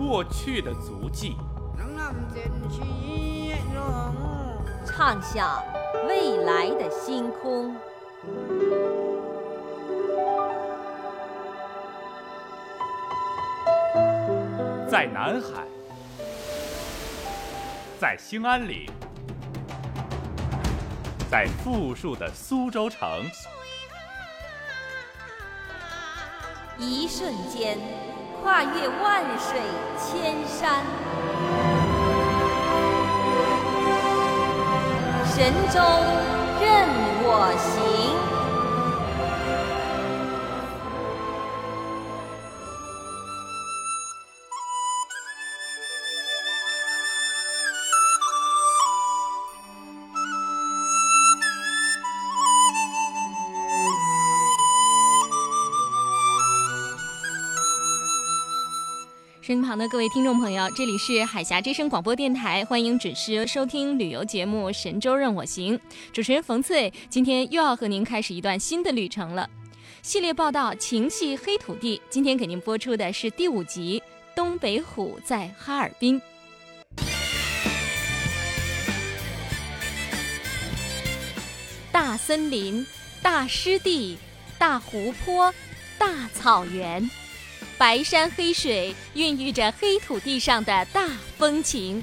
过去的足迹，唱响未来的星空。在南海，在兴安岭，在富庶的苏州城，一瞬间跨越万水千山，神州任我行。身旁的各位听众朋友，这里是海峡之声广播电台，欢迎准时收听旅游节目《神州任我行》。主持人冯翠，今天又要和您开始一段新的旅程了。系列报道《情系黑土地》，今天给您播出的是第五集《东北虎在哈尔滨》。大森林、大湿地、大湖泊、大草原。白山黑水孕育着黑土地上的大风情。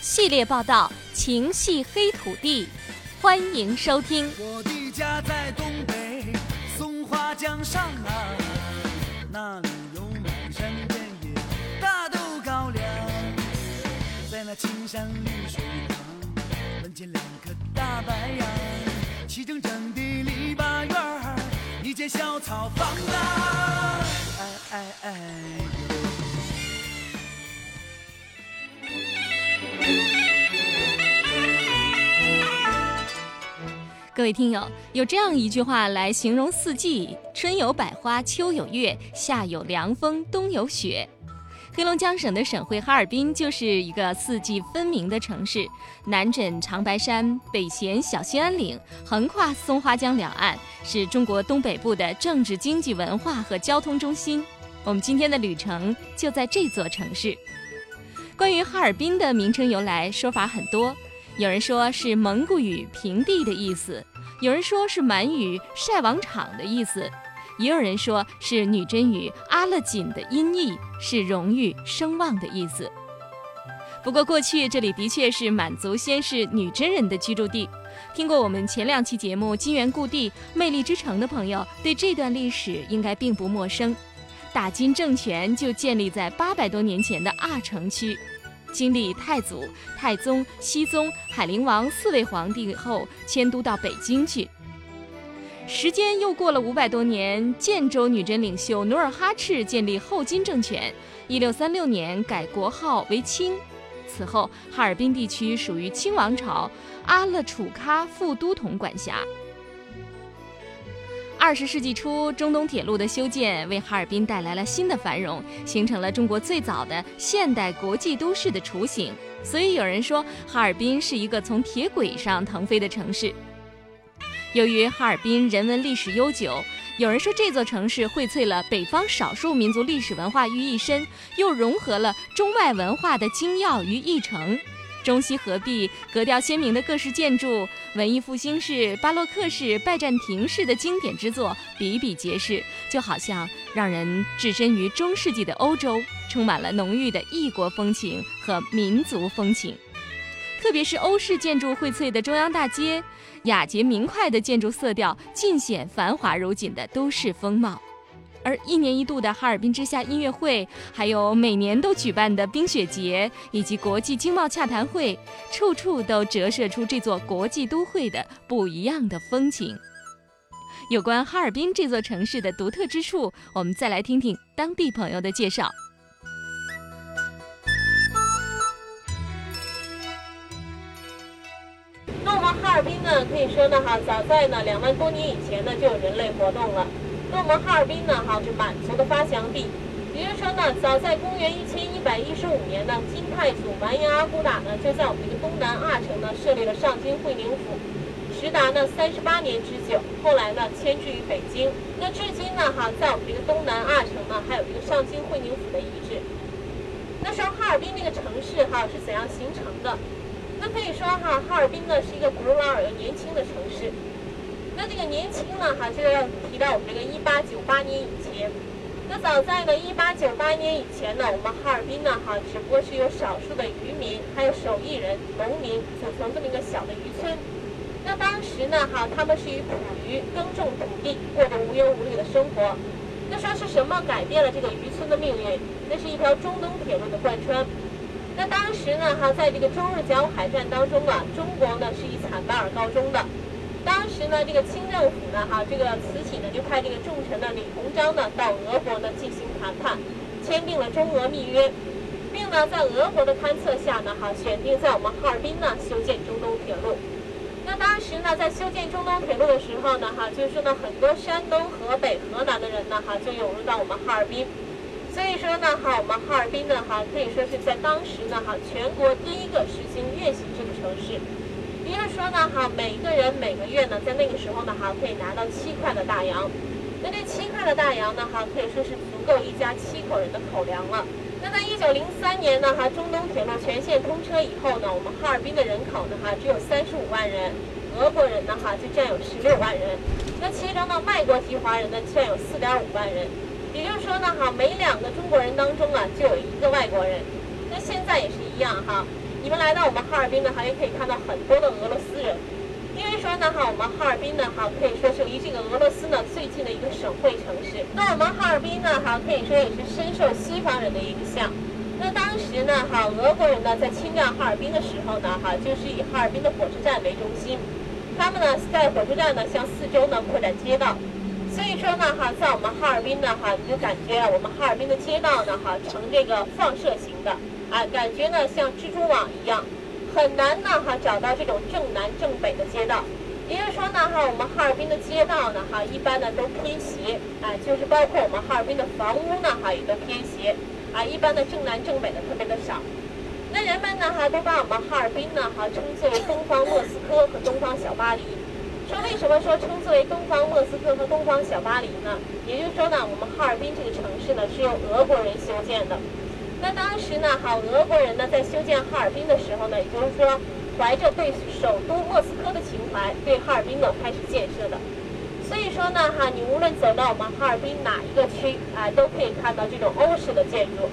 系列报道《情系黑土地》，欢迎收听。我的家在东北松花江上啊，那里有满山遍野大豆高粱，在那青山绿水旁，门前两棵大白杨，齐整整的篱笆院儿，一间小草房啊。哎哎！各位听友，有这样一句话来形容四季：春有百花，秋有月，夏有凉风，冬有雪。黑龙江省的省会哈尔滨就是一个四季分明的城市，南枕长白山，北衔小兴安岭，横跨松花江两岸，是中国东北部的政治、经济、文化和交通中心。我们今天的旅程就在这座城市。关于哈尔滨的名称由来，说法很多。有人说是蒙古语“平地”的意思，有人说是满语“晒网场”的意思，也有人说是女真语“阿勒锦”的音译，是荣誉声望的意思。不过，过去这里的确是满族先是女真人的居住地。听过我们前两期节目《金源故地魅力之城》的朋友，对这段历史应该并不陌生。大金政权就建立在八百多年前的阿城区，经历太祖、太宗、熹宗、海陵王四位皇帝后，迁都到北京去。时间又过了五百多年，建州女真领袖努尔哈赤建立后金政权，一六三六年改国号为清。此后，哈尔滨地区属于清王朝阿勒楚喀副都统管辖。二十世纪初，中东铁路的修建为哈尔滨带来了新的繁荣，形成了中国最早的现代国际都市的雏形。所以有人说，哈尔滨是一个从铁轨上腾飞的城市。由于哈尔滨人文历史悠久，有人说这座城市荟萃了北方少数民族历史文化于一身，又融合了中外文化的精要于一城。中西合璧、格调鲜明的各式建筑，文艺复兴式、巴洛克式、拜占庭式的经典之作比比皆是，就好像让人置身于中世纪的欧洲，充满了浓郁的异国风情和民族风情。特别是欧式建筑荟萃的中央大街，雅洁明快的建筑色调，尽显繁华如锦的都市风貌。而一年一度的哈尔滨之夏音乐会还有每年都举办的冰雪节以及国际经贸洽谈会处处都折射出这座国际都会的不一样的风景有关哈尔滨这座城市的独特之处我们再来听听当地朋友的介绍。那我们哈尔滨呢可以说呢哈早在呢两万多年以前呢就有人类活动了。那我们哈尔滨呢哈是满族的发祥地，也就是说呢，早在公元一千一百一十五年呢，金太祖完颜阿骨打呢就在我们这个东南阿城呢设立了上京会宁府，直达呢三十八年之久。后来呢迁居于北京。那至今呢哈，在我们这个东南阿城呢还有一个上京会宁府的遗址。那时候哈尔滨这个城市哈是怎样形成的？那可以说哈，哈尔滨呢是一个古老而又年轻的城市。那这个年轻呢，哈，就要提到我们这个一八九八年以前。那早在呢一八九八年以前呢，我们哈尔滨呢，哈，只不过是有少数的渔民，还有手艺人、农民组成这么一个小的渔村。那当时呢，哈，他们是以捕鱼、耕种土地，过着无忧无虑的生活。那说是什么改变了这个渔村的命运？那是一条中东铁路的贯穿。那当时呢，哈，在这个中日甲午海战当中啊，中国呢是以惨败而告终的。当时呢，这个清政府呢，哈，这个慈禧呢就派这个重臣呢李鸿章呢到俄国呢进行谈判，签订了中俄密约，并呢在俄国的勘测下呢，哈，选定在我们哈尔滨呢修建中东铁路。那当时呢，在修建中东铁路的时候呢，哈，就是呢很多山东、河北、河南的人呢，哈，就涌入到我们哈尔滨。所以说呢，哈，我们哈尔滨呢，哈，可以说是在当时呢，哈，全国第一个实行月行制的城市。也就是说呢，哈，每个人每个月呢，在那个时候呢，哈，可以拿到七块的大洋。那这七块的大洋呢，哈，可以说是足够一家七口人的口粮了。那在一九零三年呢，哈，中东铁路全线通车以后呢，我们哈尔滨的人口呢，哈，只有三十五万人，俄国人呢，哈，就占有十六万人。那其中呢，外国籍华人呢，占有四点五万人。也就是说呢，哈，每两个中国人当中啊，就有一个外国人。那现在也是一样哈。你们来到我们哈尔滨呢，还，可以看到很多的俄罗斯人，因为说呢，哈，我们哈尔滨呢，哈，可以说是离这个俄罗斯呢最近的一个省会城市。那我们哈尔滨呢，哈，可以说也是深受西方人的影响。那当时呢，哈，俄国人呢在侵占哈尔滨的时候呢，哈，就是以哈尔滨的火车站为中心，他们呢在火车站呢向四周呢扩展街道。所以说呢，哈，在我们哈尔滨呢，哈，你就感觉我们哈尔滨的街道呢，哈，呈这个放射型的。啊，感觉呢像蜘蛛网一样，很难呢哈找到这种正南正北的街道。也就是说呢哈，我们哈尔滨的街道呢哈一般呢都偏斜，啊，就是包括我们哈尔滨的房屋呢哈也都偏斜，啊，一般的正南正北的特别的少。那人们呢哈都把我们哈尔滨呢哈称作为东方莫斯科和东方小巴黎。说为什么说称作为东方莫斯科和东方小巴黎呢？也就是说呢，我们哈尔滨这个城市呢是由俄国人修建的。那当时呢，哈，俄国人呢在修建哈尔滨的时候呢，也就是说，怀着对首都莫斯科的情怀，对哈尔滨呢开始建设的。所以说呢，哈，你无论走到我们哈尔滨哪一个区，啊，都可以看到这种欧式的建筑。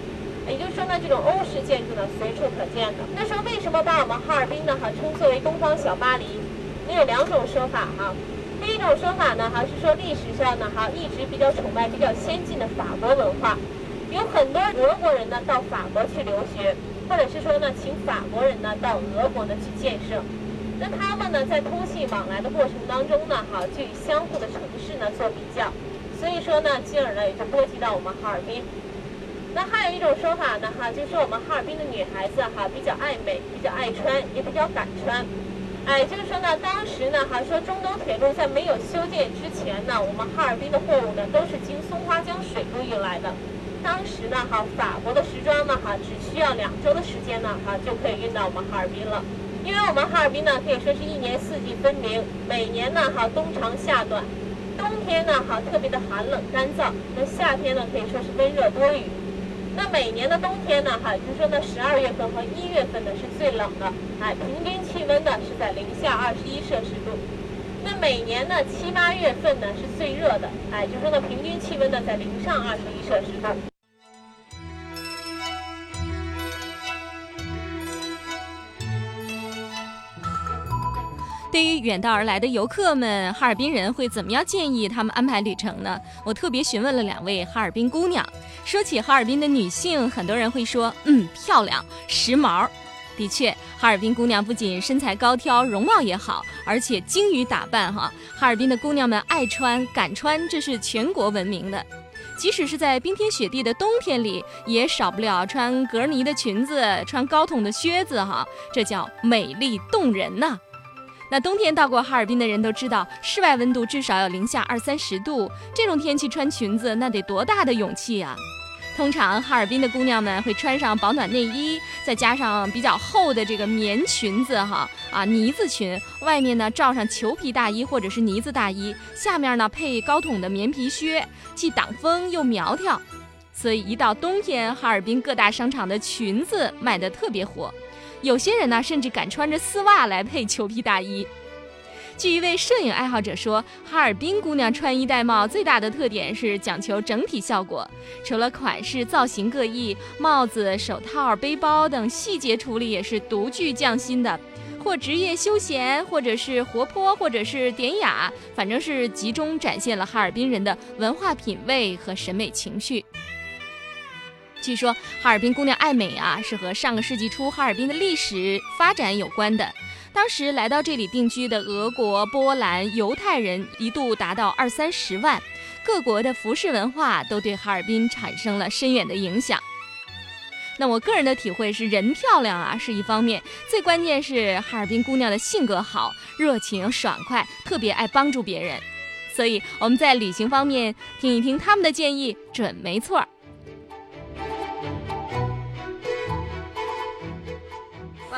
也就是说呢，这种欧式建筑呢随处可见的。那说为什么把我们哈尔滨呢哈称作为东方小巴黎？那有两种说法哈。第一种说法呢，哈是说历史上呢哈一直比较崇拜比较先进的法国文化。有很多俄国人呢到法国去留学，或者是说呢请法国人呢到俄国呢去建设。那他们呢在通信往来的过程当中呢，哈就以相互的城市呢做比较，所以说呢进而呢也就波及到我们哈尔滨。那还有一种说法呢，哈就是说我们哈尔滨的女孩子哈比较爱美，比较爱穿，也比较敢穿。哎，就是说呢当时呢哈说中东铁路在没有修建之前呢，我们哈尔滨的货物呢都是经松花江水路运来的。当时呢，哈，法国的时装呢，哈，只需要两周的时间呢，哈，就可以运到我们哈尔滨了。因为我们哈尔滨呢，可以说是一年四季分明，每年呢，哈，冬长夏短，冬天呢，哈，特别的寒冷干燥，那夏天呢，可以说是温热多雨。那每年的冬天呢，哈，就是说呢，十二月份和一月份呢是最冷的，哎，平均气温呢是在零下二十一摄氏度。那每年呢，七八月份呢是最热的，哎，就说呢，平均气温呢在零上二十一摄氏度。对于远道而来的游客们，哈尔滨人会怎么样建议他们安排旅程呢？我特别询问了两位哈尔滨姑娘。说起哈尔滨的女性，很多人会说，嗯，漂亮、时髦。的确，哈尔滨姑娘不仅身材高挑、容貌也好，而且精于打扮。哈，哈尔滨的姑娘们爱穿、敢穿，这是全国闻名的。即使是在冰天雪地的冬天里，也少不了穿格呢的裙子、穿高筒的靴子。哈，这叫美丽动人呐。那冬天到过哈尔滨的人都知道，室外温度至少要零下二三十度，这种天气穿裙子那得多大的勇气啊！通常哈尔滨的姑娘们会穿上保暖内衣，再加上比较厚的这个棉裙子哈啊呢子裙，外面呢罩上裘皮大衣或者是呢子大衣，下面呢配高筒的棉皮靴，既挡风又苗条。所以一到冬天，哈尔滨各大商场的裙子卖得特别火。有些人呢，甚至敢穿着丝袜来配裘皮大衣。据一位摄影爱好者说，哈尔滨姑娘穿衣戴帽最大的特点是讲求整体效果，除了款式造型各异，帽子、手套、背包等细节处理也是独具匠心的，或职业休闲，或者是活泼，或者是典雅，反正是集中展现了哈尔滨人的文化品味和审美情绪。据说哈尔滨姑娘爱美啊，是和上个世纪初哈尔滨的历史发展有关的。当时来到这里定居的俄国、波兰、犹太人一度达到二三十万，各国的服饰文化都对哈尔滨产生了深远的影响。那我个人的体会是，人漂亮啊是一方面，最关键是哈尔滨姑娘的性格好、热情、爽快，特别爱帮助别人。所以我们在旅行方面听一听他们的建议，准没错。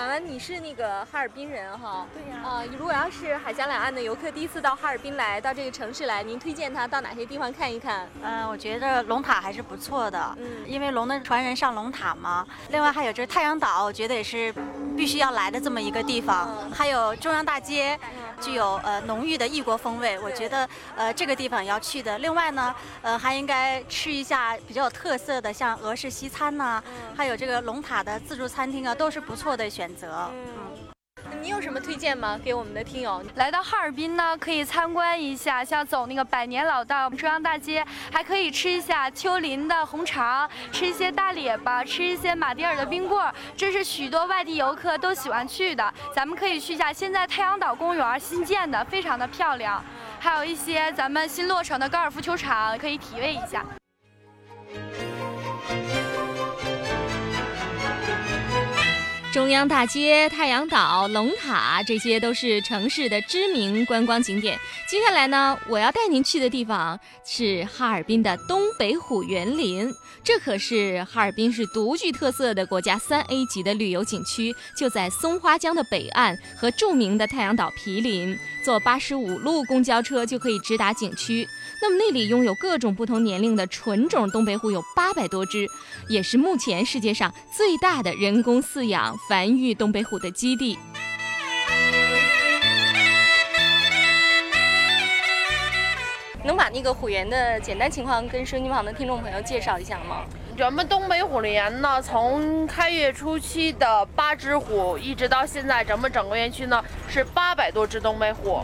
婉婉，你是那个哈尔滨人哈？对呀。啊，如果要是海峡两岸的游客第一次到哈尔滨来到这个城市来，您推荐他到哪些地方看一看？嗯，我觉得龙塔还是不错的。嗯，因为龙的传人上龙塔嘛。另外还有就是太阳岛，我觉得也是必须要来的这么一个地方。还有中央大街，具有呃浓郁的异国风味，我觉得呃这个地方也要去的。另外呢，呃还应该吃一下比较有特色的，像俄式西餐呐，还有这个龙塔的自助餐厅啊，都是不错的选。择，选择嗯，你有什么推荐吗？给我们的听友，来到哈尔滨呢，可以参观一下，像走那个百年老道中央大街，还可以吃一下丘陵的红肠，吃一些大列巴，吃一些马迭尔的冰棍儿，这是许多外地游客都喜欢去的。咱们可以去一下现在太阳岛公园新建的，非常的漂亮，还有一些咱们新落成的高尔夫球场，可以体味一下。中央大街、太阳岛、龙塔，这些都是城市的知名观光景点。接下来呢，我要带您去的地方是哈尔滨的东北虎园林，这可是哈尔滨市独具特色的国家三 A 级的旅游景区，就在松花江的北岸和著名的太阳岛毗邻，坐八十五路公交车就可以直达景区。那么那里拥有各种不同年龄的纯种东北虎有八百多只，也是目前世界上最大的人工饲养繁育东北虎的基地。能把那个虎园的简单情况跟收音机旁的听众朋友介绍一下吗？咱们东北虎园呢，从开业初期的八只虎，一直到现在，咱们整个园区呢是八百多只东北虎。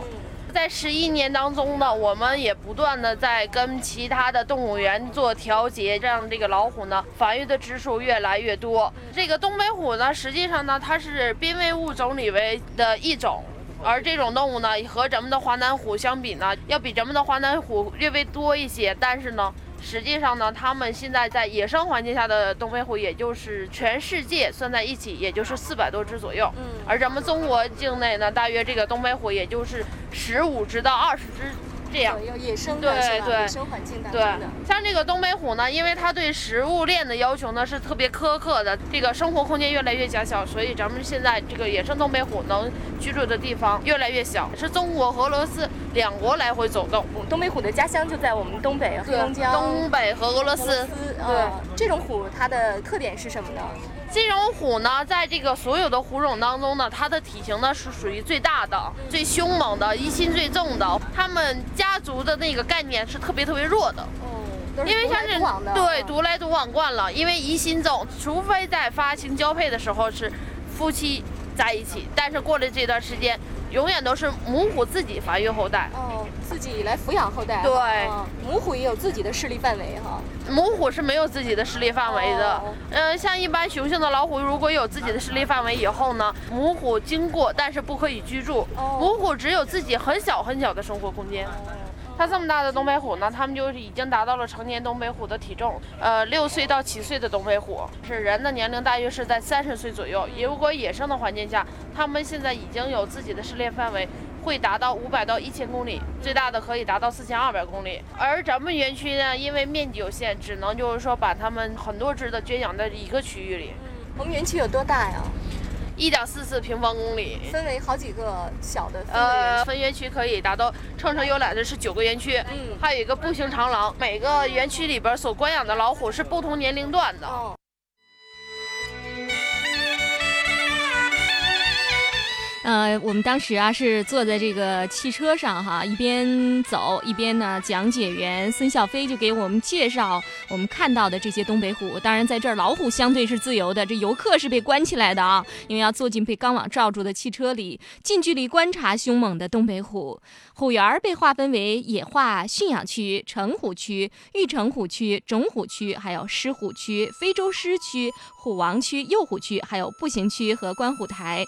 在十一年当中呢，我们也不断的在跟其他的动物园做调节，让这个老虎呢繁育的只数越来越多。这个东北虎呢，实际上呢，它是濒危物种里为的一种，而这种动物呢，和咱们的华南虎相比呢，要比咱们的华南虎略微多一些，但是呢。实际上呢，他们现在在野生环境下的东北虎，也就是全世界算在一起，也就是四百多只左右。嗯，而咱们中国境内呢，大约这个东北虎也就是十五只到二十只。这样，野生的对对，野生环境对，像这个东北虎呢，因为它对食物链的要求呢是特别苛刻的，这个生活空间越来越狭小，所以咱们现在这个野生东北虎能居住的地方越来越小，是中国和俄罗斯两国来回走动。东北虎的家乡就在我们东北黑龙江，东北和俄罗斯。对，这种虎它的特点是什么呢？这种虎呢，在这个所有的虎种当中呢，它的体型呢是属于最大的、最凶猛的、疑心最重的。它们家族的那个概念是特别特别弱的，哦，因为像是对独来独往惯了，因为疑心重，除非在发情交配的时候是夫妻在一起，但是过了这段时间。永远都是母虎自己繁育后代哦，自己来抚养后代。对，母虎也有自己的势力范围哈。母虎是没有自己的势力范围的。嗯，像一般雄性的老虎，如果有自己的势力范围以后呢，母虎经过，但是不可以居住。母虎只有自己很小很小的生活空间。它这么大的东北虎呢，它们就是已经达到了成年东北虎的体重。呃，六岁到七岁的东北虎。是人的年龄大约是在三十岁左右。如果野生的环境下，它们现在已经有自己的狩猎范围。会达到五百到一千公里，最大的可以达到四千二百公里。而咱们园区呢，因为面积有限，只能就是说把它们很多只的圈养在一个区域里。我们园区有多大呀？一点四四平方公里，分为好几个小的呃分园区，可以达到乘车游览的是九个园区，嗯，还有一个步行长廊。每个园区里边所关养的老虎是不同年龄段的。呃，我们当时啊是坐在这个汽车上哈，一边走一边呢，讲解员孙笑飞就给我们介绍我们看到的这些东北虎。当然，在这儿老虎相对是自由的，这游客是被关起来的啊，因为要坐进被钢网罩住的汽车里，近距离观察凶猛的东北虎。虎园被划分为野化驯养区、成虎区、育成虎区、种虎区，还有狮虎区、非洲狮区、虎王区、幼虎区，还有步行区和观虎台。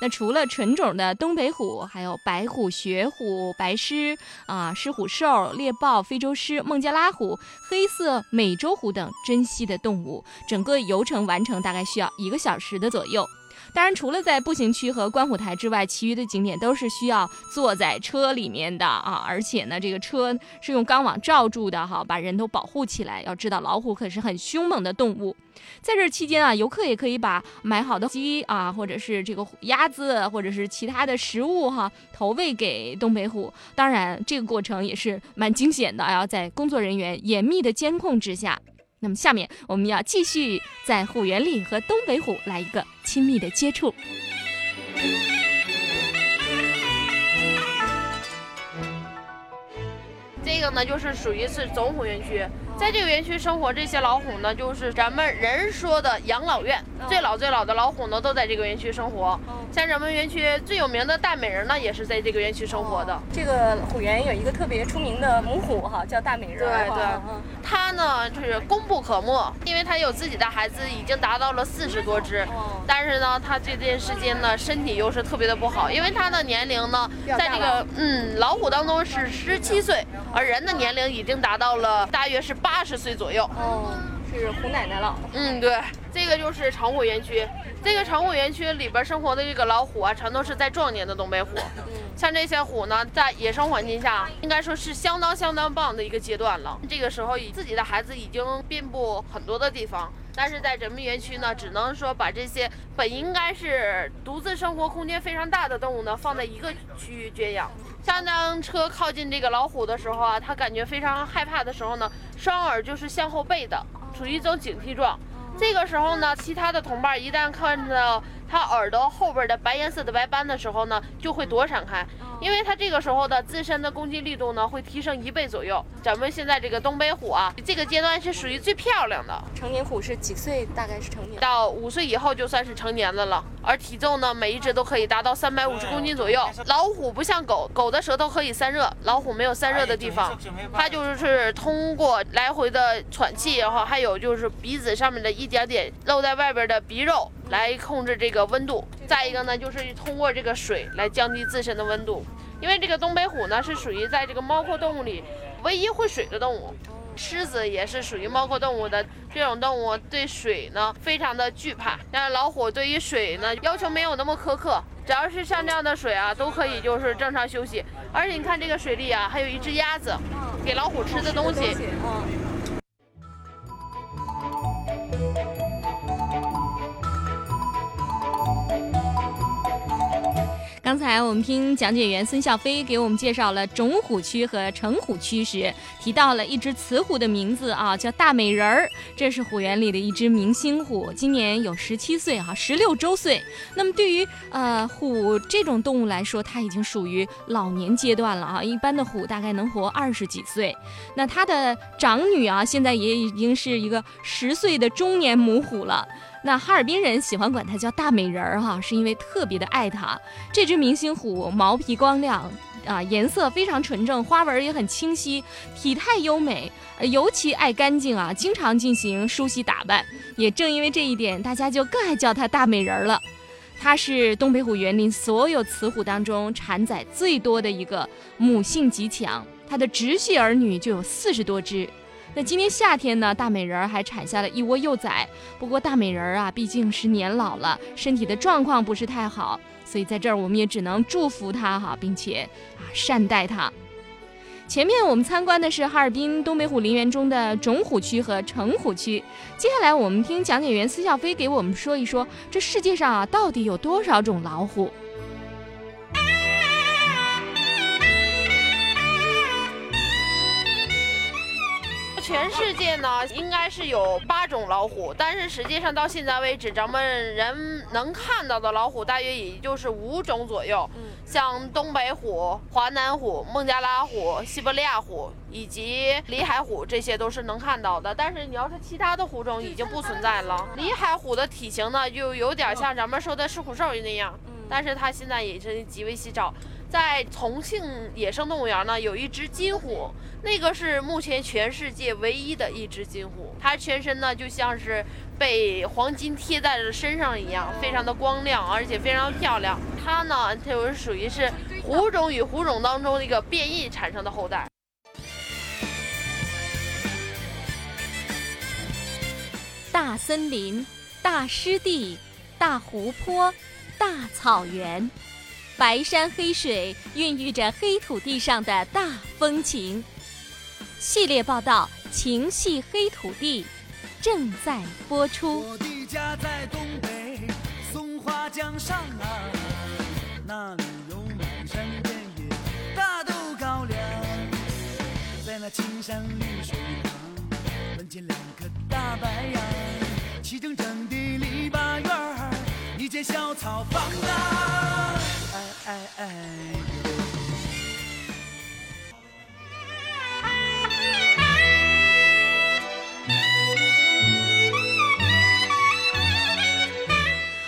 那除了纯种的东北虎，还有白虎、雪虎、白狮啊、狮虎兽、猎豹、非洲狮、孟加拉虎、黑色美洲虎等珍稀的动物。整个游程完成大概需要一个小时的左右。当然，除了在步行区和观虎台之外，其余的景点都是需要坐在车里面的啊！而且呢，这个车是用钢网罩住的哈，把人都保护起来。要知道，老虎可是很凶猛的动物。在这期间啊，游客也可以把买好的鸡啊，或者是这个鸭子，或者是其他的食物哈，投喂给东北虎。当然，这个过程也是蛮惊险的，要在工作人员严密的监控之下。那么下面我们要继续在虎园里和东北虎来一个亲密的接触。这个呢，就是属于是总虎园区。在这个园区生活这些老虎呢，就是咱们人说的养老院，最老最老的老虎呢都在这个园区生活。像咱们园区最有名的大美人呢，也是在这个园区生活的。这个虎园有一个特别出名的母虎哈，叫大美人。对对，它呢就是功不可没，因为它有自己的孩子，已经达到了四十多只。但是呢，它这段时间呢身体又是特别的不好，因为它的年龄呢，在这个嗯老虎当中是十七岁，而人的年龄已经达到了大约是八。八十岁左右，哦，是胡奶奶了。嗯，对，这个就是长虎园区。这个长虎园区里边生活的这个老虎啊，全都是在壮年的东北虎。像这些虎呢，在野生环境下，应该说是相当相当棒的一个阶段了。这个时候，以自己的孩子已经遍布很多的地方。但是在人们园区呢，只能说把这些本应该是独自生活空间非常大的动物呢，放在一个区域圈养。像当车靠近这个老虎的时候啊，它感觉非常害怕的时候呢，双耳就是向后背的，处于一种警惕状。这个时候呢，其他的同伴一旦看到它耳朵后边的白颜色的白斑的时候呢，就会躲闪开。因为它这个时候的自身的攻击力度呢，会提升一倍左右。咱们现在这个东北虎啊，这个阶段是属于最漂亮的。成年虎是几岁？大概是成年？到五岁以后就算是成年的了。而体重呢，每一只都可以达到三百五十公斤左右。老虎不像狗狗的舌头可以散热，老虎没有散热的地方，它就是通过来回的喘气，然后还有就是鼻子上面的一点点露在外边的鼻肉来控制这个温度。再一个呢，就是通过这个水来降低自身的温度。因为这个东北虎呢，是属于在这个猫科动物里唯一会水的动物。狮子也是属于猫科动物的这种动物，对水呢非常的惧怕。但是老虎对于水呢要求没有那么苛刻，只要是像这样的水啊，都可以就是正常休息。而且你看这个水里啊，还有一只鸭子，给老虎吃的东西。刚才我们听讲解员孙笑飞给我们介绍了种虎区和成虎区时，提到了一只雌虎的名字啊，叫大美人儿。这是虎园里的一只明星虎，今年有十七岁哈，十六周岁。那么对于呃虎这种动物来说，它已经属于老年阶段了啊。一般的虎大概能活二十几岁。那它的长女啊，现在也已经是一个十岁的中年母虎了。那哈尔滨人喜欢管它叫大美人儿哈，是因为特别的爱它。这只明星虎毛皮光亮啊，颜色非常纯正，花纹也很清晰，体态优美，尤其爱干净啊，经常进行梳洗打扮。也正因为这一点，大家就更爱叫它大美人儿了。它是东北虎园林所有雌虎当中产崽最多的一个，母性极强。它的直系儿女就有四十多只。那今年夏天呢，大美人儿还产下了一窝幼崽。不过大美人儿啊，毕竟是年老了，身体的状况不是太好，所以在这儿我们也只能祝福她哈，并且啊善待她。前面我们参观的是哈尔滨东北虎林园中的种虎区和成虎区，接下来我们听讲解员司笑飞给我们说一说，这世界上啊到底有多少种老虎？全世界呢，应该是有八种老虎，但是实际上到现在为止，咱们人能看到的老虎大约也就是五种左右。嗯，像东北虎、华南虎、孟加拉虎、西伯利亚虎以及里海虎，这些都是能看到的。但是你要是其他的虎种已经不存在了。里海虎的体型呢，就有点像咱们说的狮虎兽那样，但是它现在也是极为稀少。在重庆野生动物园呢，有一只金虎，那个是目前全世界唯一的一只金虎。它全身呢就像是被黄金贴在了身上一样，非常的光亮，而且非常漂亮。它呢，它就是属于是虎种与虎种当中的一个变异产生的后代。大森林、大湿地、大湖泊、大草原。白山黑水孕育着黑土地上的大风情。系列报道《情系黑土地》正在播出。我的家在东北松花江上啊，那里有满山遍野大豆高粱，在那青山绿水旁，门前两棵大白杨，齐整整的篱笆院儿，一间小草房啊。哎哎！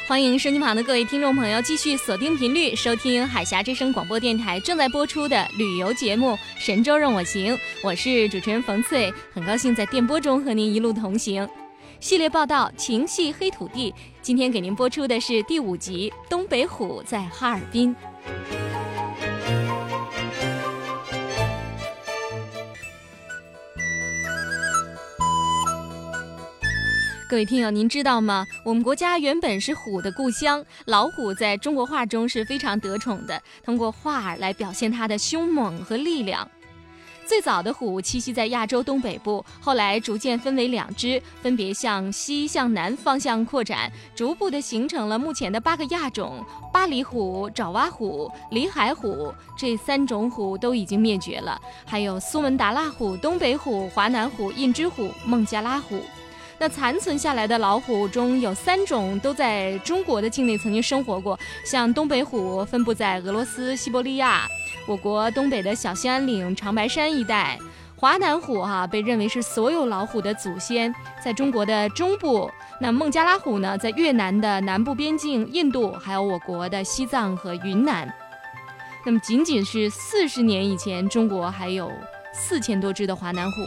欢迎收听旁的各位听众朋友继续锁定频率收听海峡之声广播电台正在播出的旅游节目《神州任我行》，我是主持人冯翠，很高兴在电波中和您一路同行。系列报道《情系黑土地》，今天给您播出的是第五集《东北虎在哈尔滨》。各位听友，您知道吗？我们国家原本是虎的故乡，老虎在中国画中是非常得宠的，通过画来表现它的凶猛和力量。最早的虎栖息在亚洲东北部，后来逐渐分为两支，分别向西、向南方向扩展，逐步的形成了目前的八个亚种：巴厘虎、爪哇虎、里海虎。这三种虎都已经灭绝了，还有苏门答腊虎、东北虎、华南虎、印支虎、孟加拉虎。那残存下来的老虎中有三种都在中国的境内曾经生活过，像东北虎分布在俄罗斯西伯利亚。我国东北的小兴安岭、长白山一带，华南虎哈被认为是所有老虎的祖先，在中国的中部。那孟加拉虎呢，在越南的南部边境、印度，还有我国的西藏和云南。那么仅仅是四十年以前，中国还有四千多只的华南虎，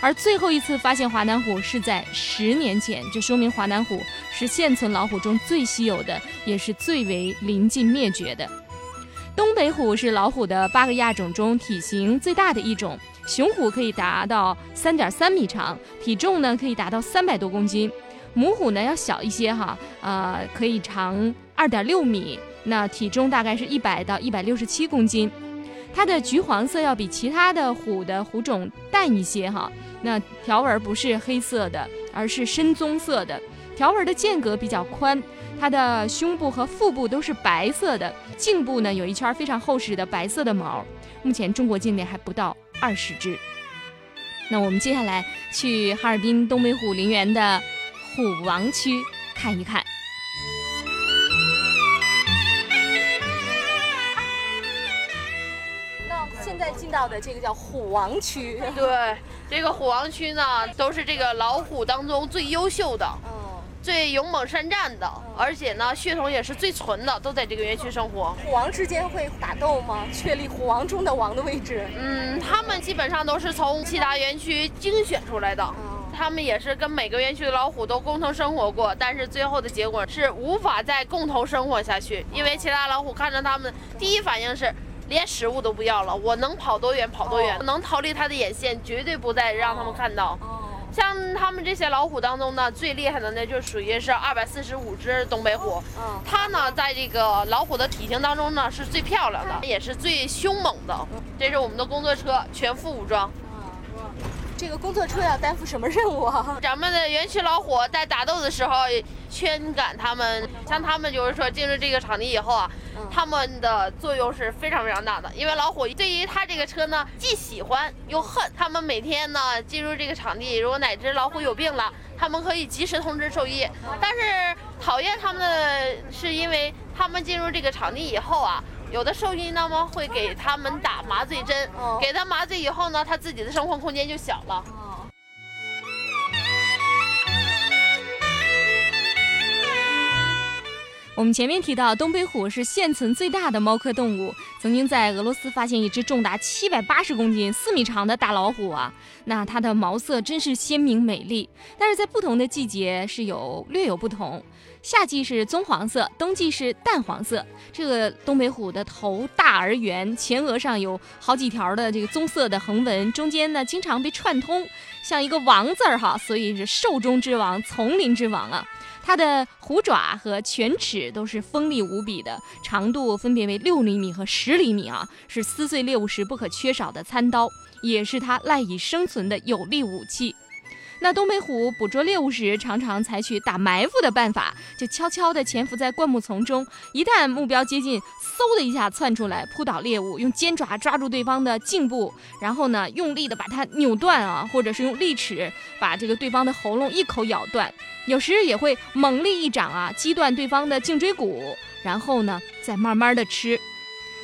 而最后一次发现华南虎是在十年前，这说明华南虎是现存老虎中最稀有的，也是最为临近灭绝的。东北虎是老虎的八个亚种中体型最大的一种，雄虎可以达到三点三米长，体重呢可以达到三百多公斤。母虎呢要小一些哈，呃，可以长二点六米，那体重大概是一百到一百六十七公斤。它的橘黄色要比其他的虎的虎种淡一些哈，那条纹不是黑色的，而是深棕色的，条纹的间隔比较宽。它的胸部和腹部都是白色的，颈部呢有一圈非常厚实的白色的毛。目前中国境内还不到二十只。那我们接下来去哈尔滨东北虎林园的虎王区看一看。那现在进到的这个叫虎王区，对，这个虎王区呢都是这个老虎当中最优秀的。最勇猛善战的，而且呢，血统也是最纯的，都在这个园区生活。虎王之间会打斗吗？确立虎王中的王的位置？嗯，他们基本上都是从其他园区精选出来的。他们也是跟每个园区的老虎都共同生活过，但是最后的结果是无法再共同生活下去，因为其他老虎看着他们，第一反应是连食物都不要了，我能跑多远跑多远，能逃离他的眼线，绝对不再让他们看到。像他们这些老虎当中呢，最厉害的呢，就属于是二百四十五只东北虎。嗯，它呢，在这个老虎的体型当中呢，是最漂亮的，也是最凶猛的。这是我们的工作车，全副武装。这个工作车要担负什么任务啊？咱们的园区老虎在打斗的时候，驱赶他们。像他们就是说进入这个场地以后啊，他们的作用是非常非常大的。因为老虎对于他这个车呢，既喜欢又恨。他们每天呢进入这个场地，如果哪只老虎有病了，他们可以及时通知兽医。但是讨厌他们的是，因为他们进入这个场地以后啊。有的兽医那么会给他们打麻醉针，给他麻醉以后呢，他自己的生活空间就小了。我们前面提到，东北虎是现存最大的猫科动物，曾经在俄罗斯发现一只重达七百八十公斤、四米长的大老虎啊。那它的毛色真是鲜明美丽，但是在不同的季节是有略有不同。夏季是棕黄色，冬季是淡黄色。这个东北虎的头大而圆，前额上有好几条的这个棕色的横纹，中间呢经常被串通，像一个王字儿哈，所以是兽中之王，丛林之王啊。它的虎爪和犬齿都是锋利无比的，长度分别为六厘米和十厘米啊，是撕碎猎物时不可缺少的餐刀，也是它赖以生存的有力武器。那东北虎捕捉猎物时，常常采取打埋伏的办法，就悄悄地潜伏在灌木丛中，一旦目标接近，嗖的一下窜出来，扑倒猎物，用尖爪抓住对方的颈部，然后呢，用力的把它扭断啊，或者是用利齿把这个对方的喉咙一口咬断，有时也会猛力一掌啊，击断对方的颈椎骨，然后呢，再慢慢的吃。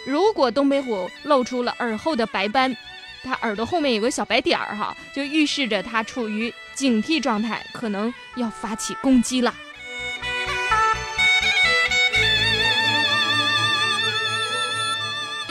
如果东北虎露出了耳后的白斑，它耳朵后面有个小白点儿哈，就预示着它处于警惕状态，可能要发起攻击了。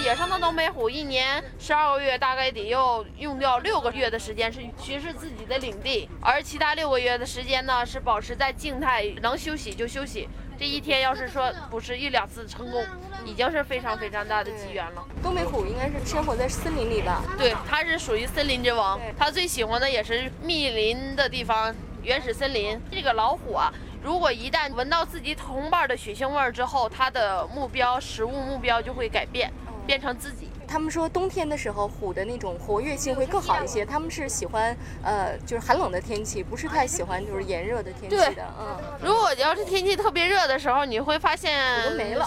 野生的东北虎一年十二个月，大概得要用掉六个月的时间是巡视自己的领地，而其他六个月的时间呢是保持在静态，能休息就休息。这一天要是说不是一两次成功，已经是非常非常大的机缘了。东北虎应该是生活在森林里吧？对，它是属于森林之王，它最喜欢的也是密林的地方，原始森林。这个老虎啊，如果一旦闻到自己同伴的血腥味儿之后，它的目标食物目标就会改变，变成自己。他们说冬天的时候虎的那种活跃性会更好一些，他们是喜欢呃就是寒冷的天气，不是太喜欢就是炎热的天气的。嗯，如果要是天气特别热的时候，你会发现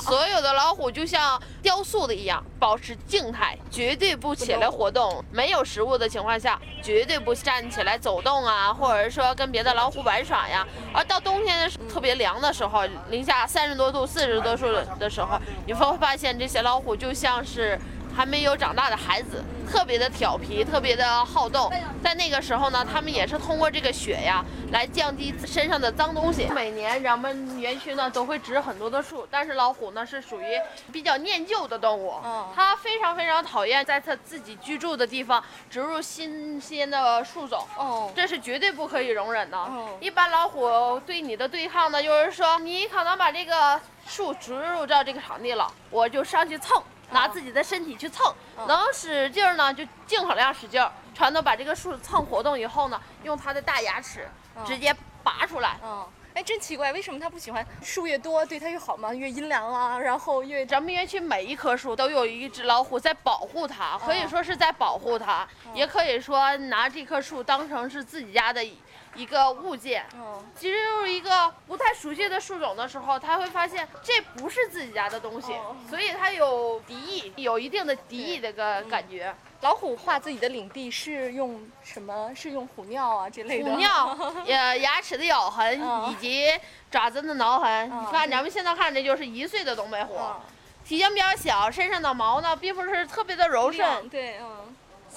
所有的老虎就像雕塑的一样，保持静态，绝对不起来活动。没有食物的情况下，绝对不站起来走动啊，或者是说跟别的老虎玩耍呀。而到冬天的时候特别凉的时候，零下三十多度、四十多度的时候，你会发现这些老虎就像是。还没有长大的孩子，特别的调皮，特别的好动。在那个时候呢，他们也是通过这个雪呀，来降低身上的脏东西。每年咱们园区呢都会植很多的树，但是老虎呢是属于比较念旧的动物，它非常非常讨厌在它自己居住的地方植入新鲜的树种，这是绝对不可以容忍的。一般老虎对你的对抗呢，就是说你可能把这个树植入到这个场地了，我就上去蹭。拿自己的身体去蹭，能使劲儿呢就尽可量使劲儿，全都把这个树蹭活动以后呢，用它的大牙齿直接拔出来。嗯，哎，真奇怪，为什么它不喜欢树越多对它越好吗？越阴凉啊，然后越……咱们园区每一棵树都有一只老虎在保护它，可以说是在保护它，也可以说拿这棵树当成是自己家的。一个物件，其实就是一个不太熟悉的树种的时候，他会发现这不是自己家的东西，所以他有敌意，有一定的敌意这个感觉。老虎画自己的领地是用什么？是用虎尿啊这类的？虎尿，牙 牙齿的咬痕以及爪子的挠痕。你看，咱们现在看这就是一岁的东北虎，体型比较小，身上的毛呢并不是特别的柔顺。对，嗯。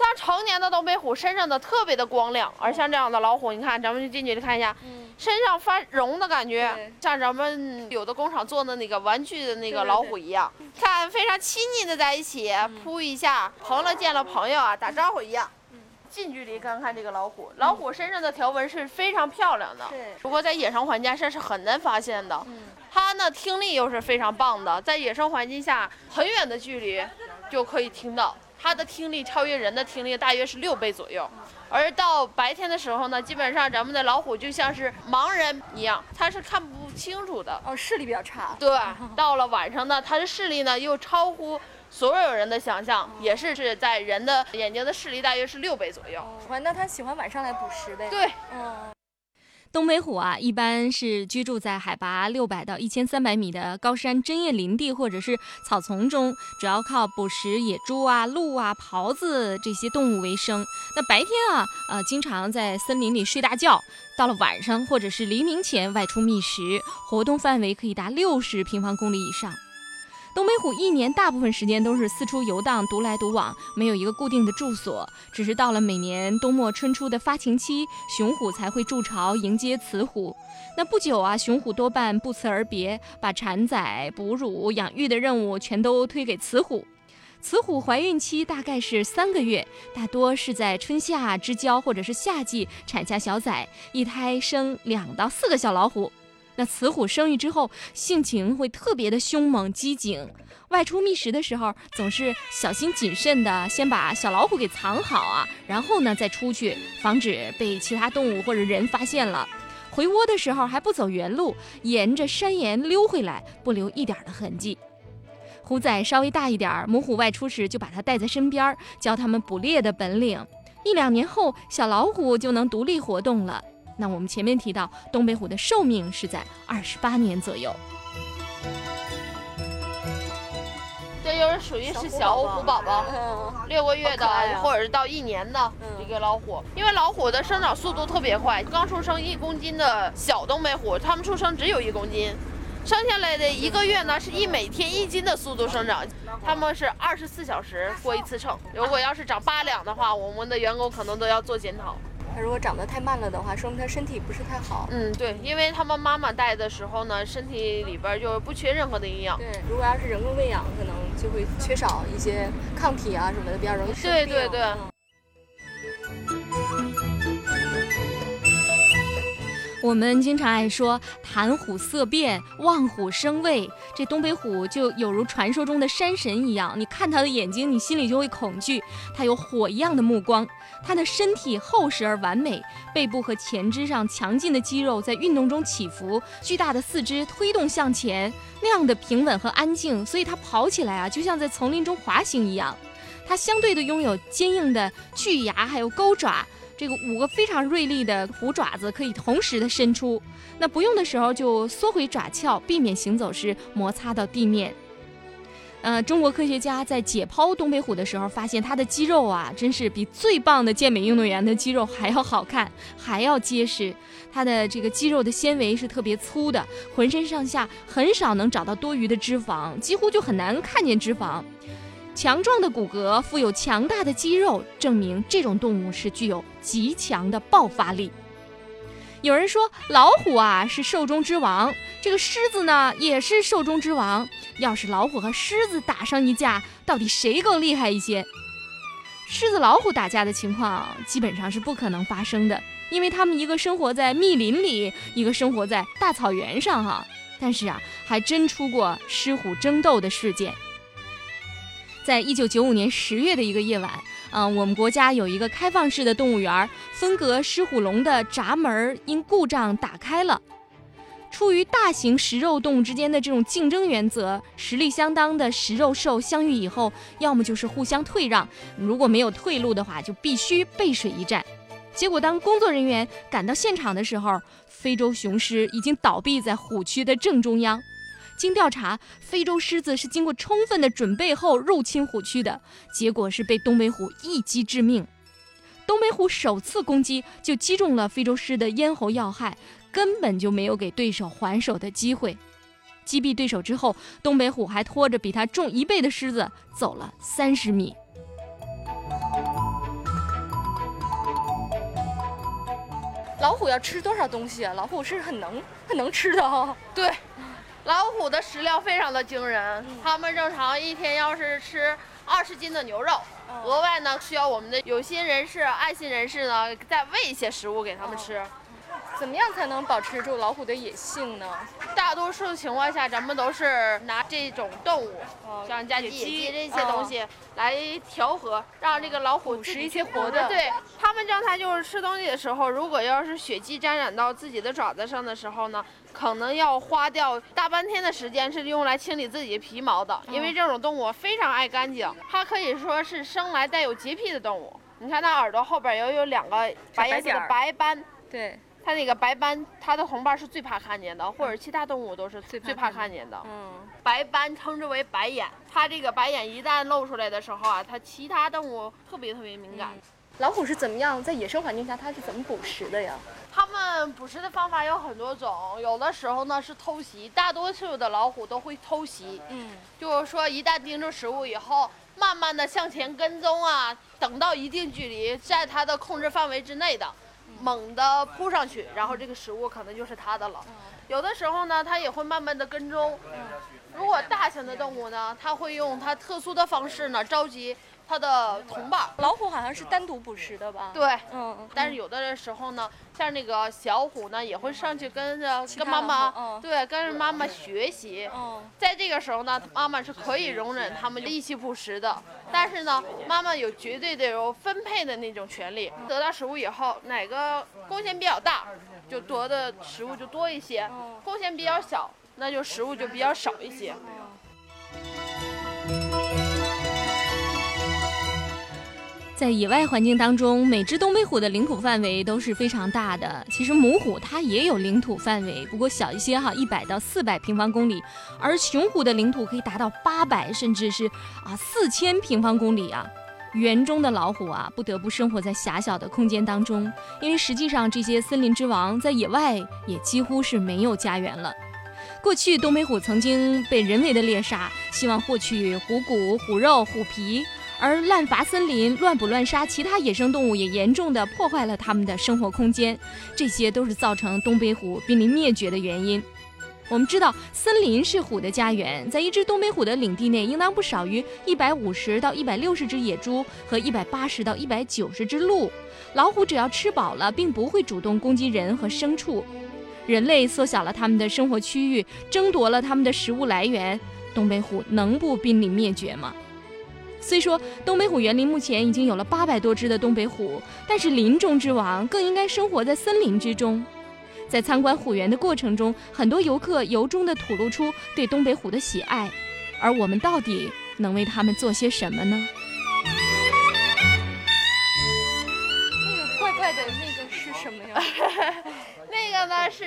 像成年的东北虎身上的特别的光亮，而像这样的老虎，你看，咱们就近距离看一下，身上发绒的感觉，像咱们有的工厂做的那个玩具的那个老虎一样，看非常亲昵的在一起扑一下，朋了见了朋友啊，打招呼一样。近距离看看这个老虎，老虎身上的条纹是非常漂亮的，不过在野生环境下是很难发现的。它呢听力又是非常棒的，在野生环境下很远的距离。就可以听到。它的听力超越人的听力，大约是六倍左右。而到白天的时候呢，基本上咱们的老虎就像是盲人一样，它是看不清楚的。哦，视力比较差。对，到了晚上呢，它的视力呢又超乎所有人的想象，也是是在人的眼睛的视力大约是六倍左右。哇，那它喜欢晚上来捕食呗？对，嗯。东北虎啊，一般是居住在海拔六百到一千三百米的高山针叶林地或者是草丛中，主要靠捕食野猪啊、鹿啊、狍子这些动物为生。那白天啊，呃，经常在森林里睡大觉；到了晚上或者是黎明前外出觅食，活动范围可以达六十平方公里以上。东北虎一年大部分时间都是四处游荡，独来独往，没有一个固定的住所。只是到了每年冬末春初的发情期，雄虎才会筑巢迎接雌虎。那不久啊，雄虎多半不辞而别，把产崽、哺乳、养育的任务全都推给雌虎。雌虎怀孕期大概是三个月，大多是在春夏之交或者是夏季产下小崽，一胎生两到四个小老虎。那雌虎生育之后，性情会特别的凶猛机警，外出觅食的时候总是小心谨慎的，先把小老虎给藏好啊，然后呢再出去，防止被其他动物或者人发现了。回窝的时候还不走原路，沿着山岩溜回来，不留一点的痕迹。虎崽稍微大一点儿，母虎外出时就把它带在身边，教它们捕猎的本领。一两年后，小老虎就能独立活动了。那我们前面提到，东北虎的寿命是在二十八年左右。这就是属于是小虎宝宝，六个月的或者是到一年的一个老虎。因为老虎的生长速度特别快，刚出生一公斤的小东北虎，它们出生只有一公斤，生下来的一个月呢是以每天一斤的速度生长。它们是二十四小时过一次秤，如果要是长八两的话，我们的员工可能都要做检讨。它如果长得太慢了的话，说明它身体不是太好。嗯，对，因为他们妈妈带的时候呢，身体里边就不缺任何的营养。对，如果要是人工喂养，可能就会缺少一些抗体啊什么的，比较容易生病。对对对。我们经常爱说“谈虎色变，望虎生畏”，这东北虎就有如传说中的山神一样，你看它的眼睛，你心里就会恐惧。它有火一样的目光，它的身体厚实而完美，背部和前肢上强劲的肌肉在运动中起伏，巨大的四肢推动向前，那样的平稳和安静，所以它跑起来啊，就像在丛林中滑行一样。它相对的拥有坚硬的巨牙，还有钩爪。这个五个非常锐利的虎爪子可以同时的伸出，那不用的时候就缩回爪鞘，避免行走时摩擦到地面。呃，中国科学家在解剖东北虎的时候，发现它的肌肉啊，真是比最棒的健美运动员的肌肉还要好看，还要结实。它的这个肌肉的纤维是特别粗的，浑身上下很少能找到多余的脂肪，几乎就很难看见脂肪。强壮的骨骼，富有强大的肌肉，证明这种动物是具有极强的爆发力。有人说老虎啊是兽中之王，这个狮子呢也是兽中之王。要是老虎和狮子打上一架，到底谁更厉害一些？狮子老虎打架的情况基本上是不可能发生的，因为它们一个生活在密林里，一个生活在大草原上哈。但是啊，还真出过狮虎争斗的事件。在一九九五年十月的一个夜晚，嗯，我们国家有一个开放式的动物园，分隔狮虎龙的闸门因故障打开了。出于大型食肉动物之间的这种竞争原则，实力相当的食肉兽相遇以后，要么就是互相退让，如果没有退路的话，就必须背水一战。结果，当工作人员赶到现场的时候，非洲雄狮已经倒闭在虎区的正中央。经调查，非洲狮子是经过充分的准备后入侵虎区的，结果是被东北虎一击致命。东北虎首次攻击就击中了非洲狮的咽喉要害，根本就没有给对手还手的机会。击毙对手之后，东北虎还拖着比它重一倍的狮子走了三十米。老虎要吃多少东西啊？老虎是很能很能吃的哈。对。老虎的食量非常的惊人，它们正常一天要是吃二十斤的牛肉，额外呢需要我们的有心人士、爱心人士呢再喂一些食物给他们吃。怎么样才能保持住老虎的野性呢？大多数情况下，咱们都是拿这种动物，哦像家鸡、野鸡这些东西来调和，让这个老虎捕食一些活的。对，他们让它就是吃东西的时候，如果要是血迹沾染到自己的爪子上的时候呢，可能要花掉大半天的时间是用来清理自己的皮毛的，因为这种动物非常爱干净，它可以说是生来带有洁癖的动物。你看它耳朵后边也有两个白颜色的白斑，对，它那个白斑，它的红斑是最怕看见的，或者其他动物都是最怕最怕看见的。嗯，白斑称之为白眼，它这个白眼一旦露出来的时候啊，它其他动物特别特别敏感。老虎是怎么样在野生环境下它是怎么捕食的呀？它们捕食的方法有很多种，有的时候呢是偷袭，大多数的老虎都会偷袭。嗯，就是说一旦盯住食物以后，慢慢的向前跟踪啊，等到一定距离，在它的控制范围之内的，猛地扑上去，然后这个食物可能就是它的了。有的时候呢，它也会慢慢的跟踪。如果大型的动物呢，它会用它特殊的方式呢召集它的同伴。老虎好像是单独捕食的吧？对，嗯，嗯但是有的时候呢，像那个小虎呢，也会上去跟着跟妈妈，嗯对，跟着妈妈学习。嗯，在这个时候呢，妈妈是可以容忍他们一起捕食的，但是呢，妈妈有绝对的有分配的那种权利。得到食物以后，哪个贡献比较大，就得的食物就多一些；贡献比较小，那就食物就比较少一些。在野外环境当中，每只东北虎的领土范围都是非常大的。其实母虎它也有领土范围，不过小一些哈，一百到四百平方公里，而雄虎的领土可以达到八百，甚至是啊四千平方公里啊。园中的老虎啊，不得不生活在狭小的空间当中，因为实际上这些森林之王在野外也几乎是没有家园了。过去东北虎曾经被人为的猎杀，希望获取虎骨、虎肉、虎皮。而滥伐森林、乱捕乱杀其他野生动物，也严重的破坏了它们的生活空间，这些都是造成东北虎濒临灭绝的原因。我们知道，森林是虎的家园，在一只东北虎的领地内，应当不少于一百五十到一百六十只野猪和一百八十到一百九十只鹿。老虎只要吃饱了，并不会主动攻击人和牲畜。人类缩小了它们的生活区域，争夺了它们的食物来源，东北虎能不濒临灭绝吗？虽说东北虎园林目前已经有了八百多只的东北虎，但是林中之王更应该生活在森林之中。在参观虎园的过程中，很多游客由衷地吐露出对东北虎的喜爱，而我们到底能为他们做些什么呢？那个怪怪的那个是什么呀？那个呢是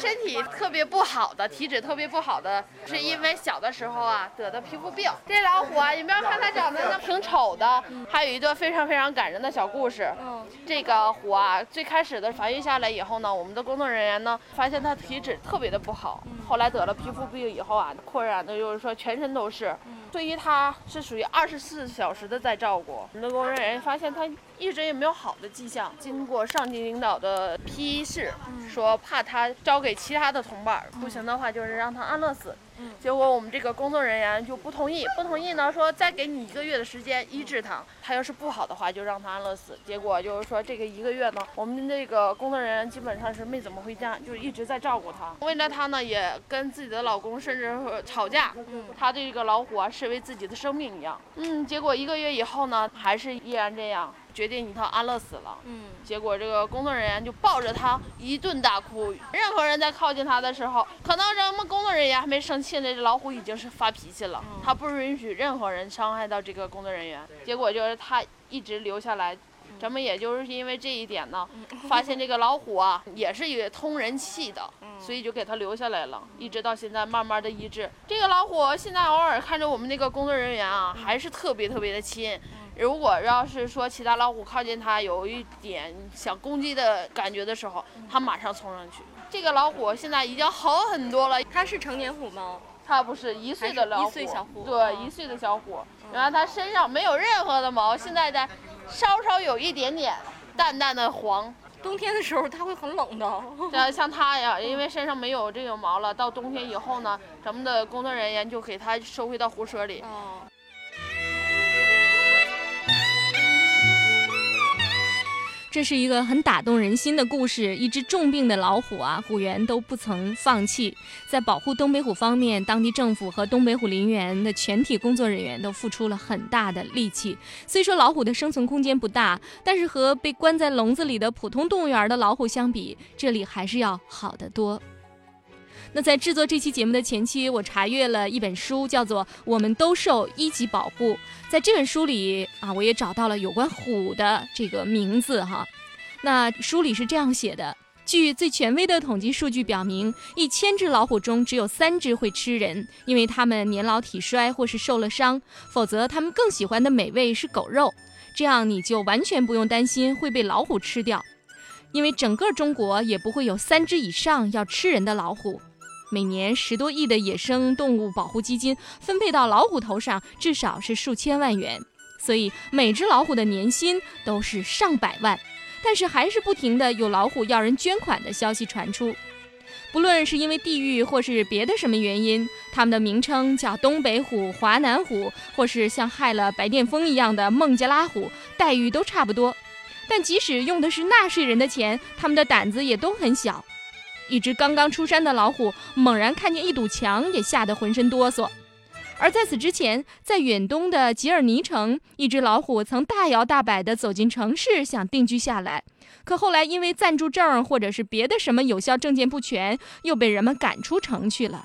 身体特别不好的，体质特别不好的，是因为小的时候啊得的皮肤病。这老虎啊，你不要看它长得那挺丑的，还有一段非常非常感人的小故事。嗯，这个虎啊，最开始的繁育下来以后呢，我们的工作人员呢发现它体质特别的不好，后来得了皮肤病以后啊，扩展的就是说全身都是。对于他是属于二十四小时的在照顾。我们的工作人员发现他一直也没有好的迹象，经过上级领导的批示，说怕他交给其他的同伴，不行的话就是让他安乐死。结果我们这个工作人员就不同意，不同意呢，说再给你一个月的时间医治它，它要是不好的话就让它安乐死。结果就是说这个一个月呢，我们这个工作人员基本上是没怎么回家，就一直在照顾它。为了它呢，也跟自己的老公甚至吵架，他对这个老虎啊视为自己的生命一样。嗯，结果一个月以后呢，还是依然这样。决定以他安乐死了。嗯，结果这个工作人员就抱着他一顿大哭。任何人在靠近他的时候，可能咱们工作人员还没生气呢，这老虎已经是发脾气了。他不允许任何人伤害到这个工作人员。结果就是他一直留下来。咱们也就是因为这一点呢，发现这个老虎啊也是一个通人气的，所以就给它留下来了，一直到现在慢慢的医治。这个老虎现在偶尔看着我们那个工作人员啊，还是特别特别的亲。如果要是说其他老虎靠近它有一点想攻击的感觉的时候，它马上冲上去。这个老虎现在已经好很多了。它是成年虎吗？它不是一岁的老虎，一岁小虎。对，一岁的小虎。然后它身上没有任何的毛，现在在稍稍有一点点淡淡的黄。冬天的时候它会很冷的。像像它呀，因为身上没有这个毛了，到冬天以后呢，咱们的工作人员就给它收回到虎舍里。哦。这是一个很打动人心的故事。一只重病的老虎啊，虎园都不曾放弃。在保护东北虎方面，当地政府和东北虎林园的全体工作人员都付出了很大的力气。虽说老虎的生存空间不大，但是和被关在笼子里的普通动物园的老虎相比，这里还是要好得多。那在制作这期节目的前期，我查阅了一本书，叫做《我们都受一级保护》。在这本书里啊，我也找到了有关虎的这个名字哈。那书里是这样写的：据最权威的统计数据表明，一千只老虎中只有三只会吃人，因为它们年老体衰或是受了伤；否则，它们更喜欢的美味是狗肉。这样你就完全不用担心会被老虎吃掉，因为整个中国也不会有三只以上要吃人的老虎。每年十多亿的野生动物保护基金分配到老虎头上，至少是数千万元，所以每只老虎的年薪都是上百万。但是还是不停的有老虎要人捐款的消息传出，不论是因为地域或是别的什么原因，它们的名称叫东北虎、华南虎，或是像害了白癜风一样的孟加拉虎，待遇都差不多。但即使用的是纳税人的钱，他们的胆子也都很小。一只刚刚出山的老虎，猛然看见一堵墙，也吓得浑身哆嗦。而在此之前，在远东的吉尔尼城，一只老虎曾大摇大摆地走进城市，想定居下来。可后来因为暂住证或者是别的什么有效证件不全，又被人们赶出城去了。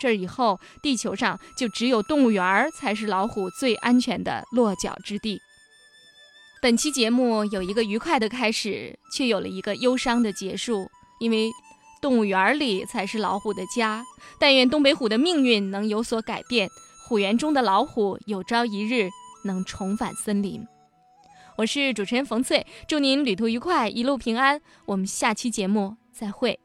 这以后，地球上就只有动物园才是老虎最安全的落脚之地。本期节目有一个愉快的开始，却有了一个忧伤的结束，因为。动物园里才是老虎的家，但愿东北虎的命运能有所改变，虎园中的老虎有朝一日能重返森林。我是主持人冯翠，祝您旅途愉快，一路平安。我们下期节目再会。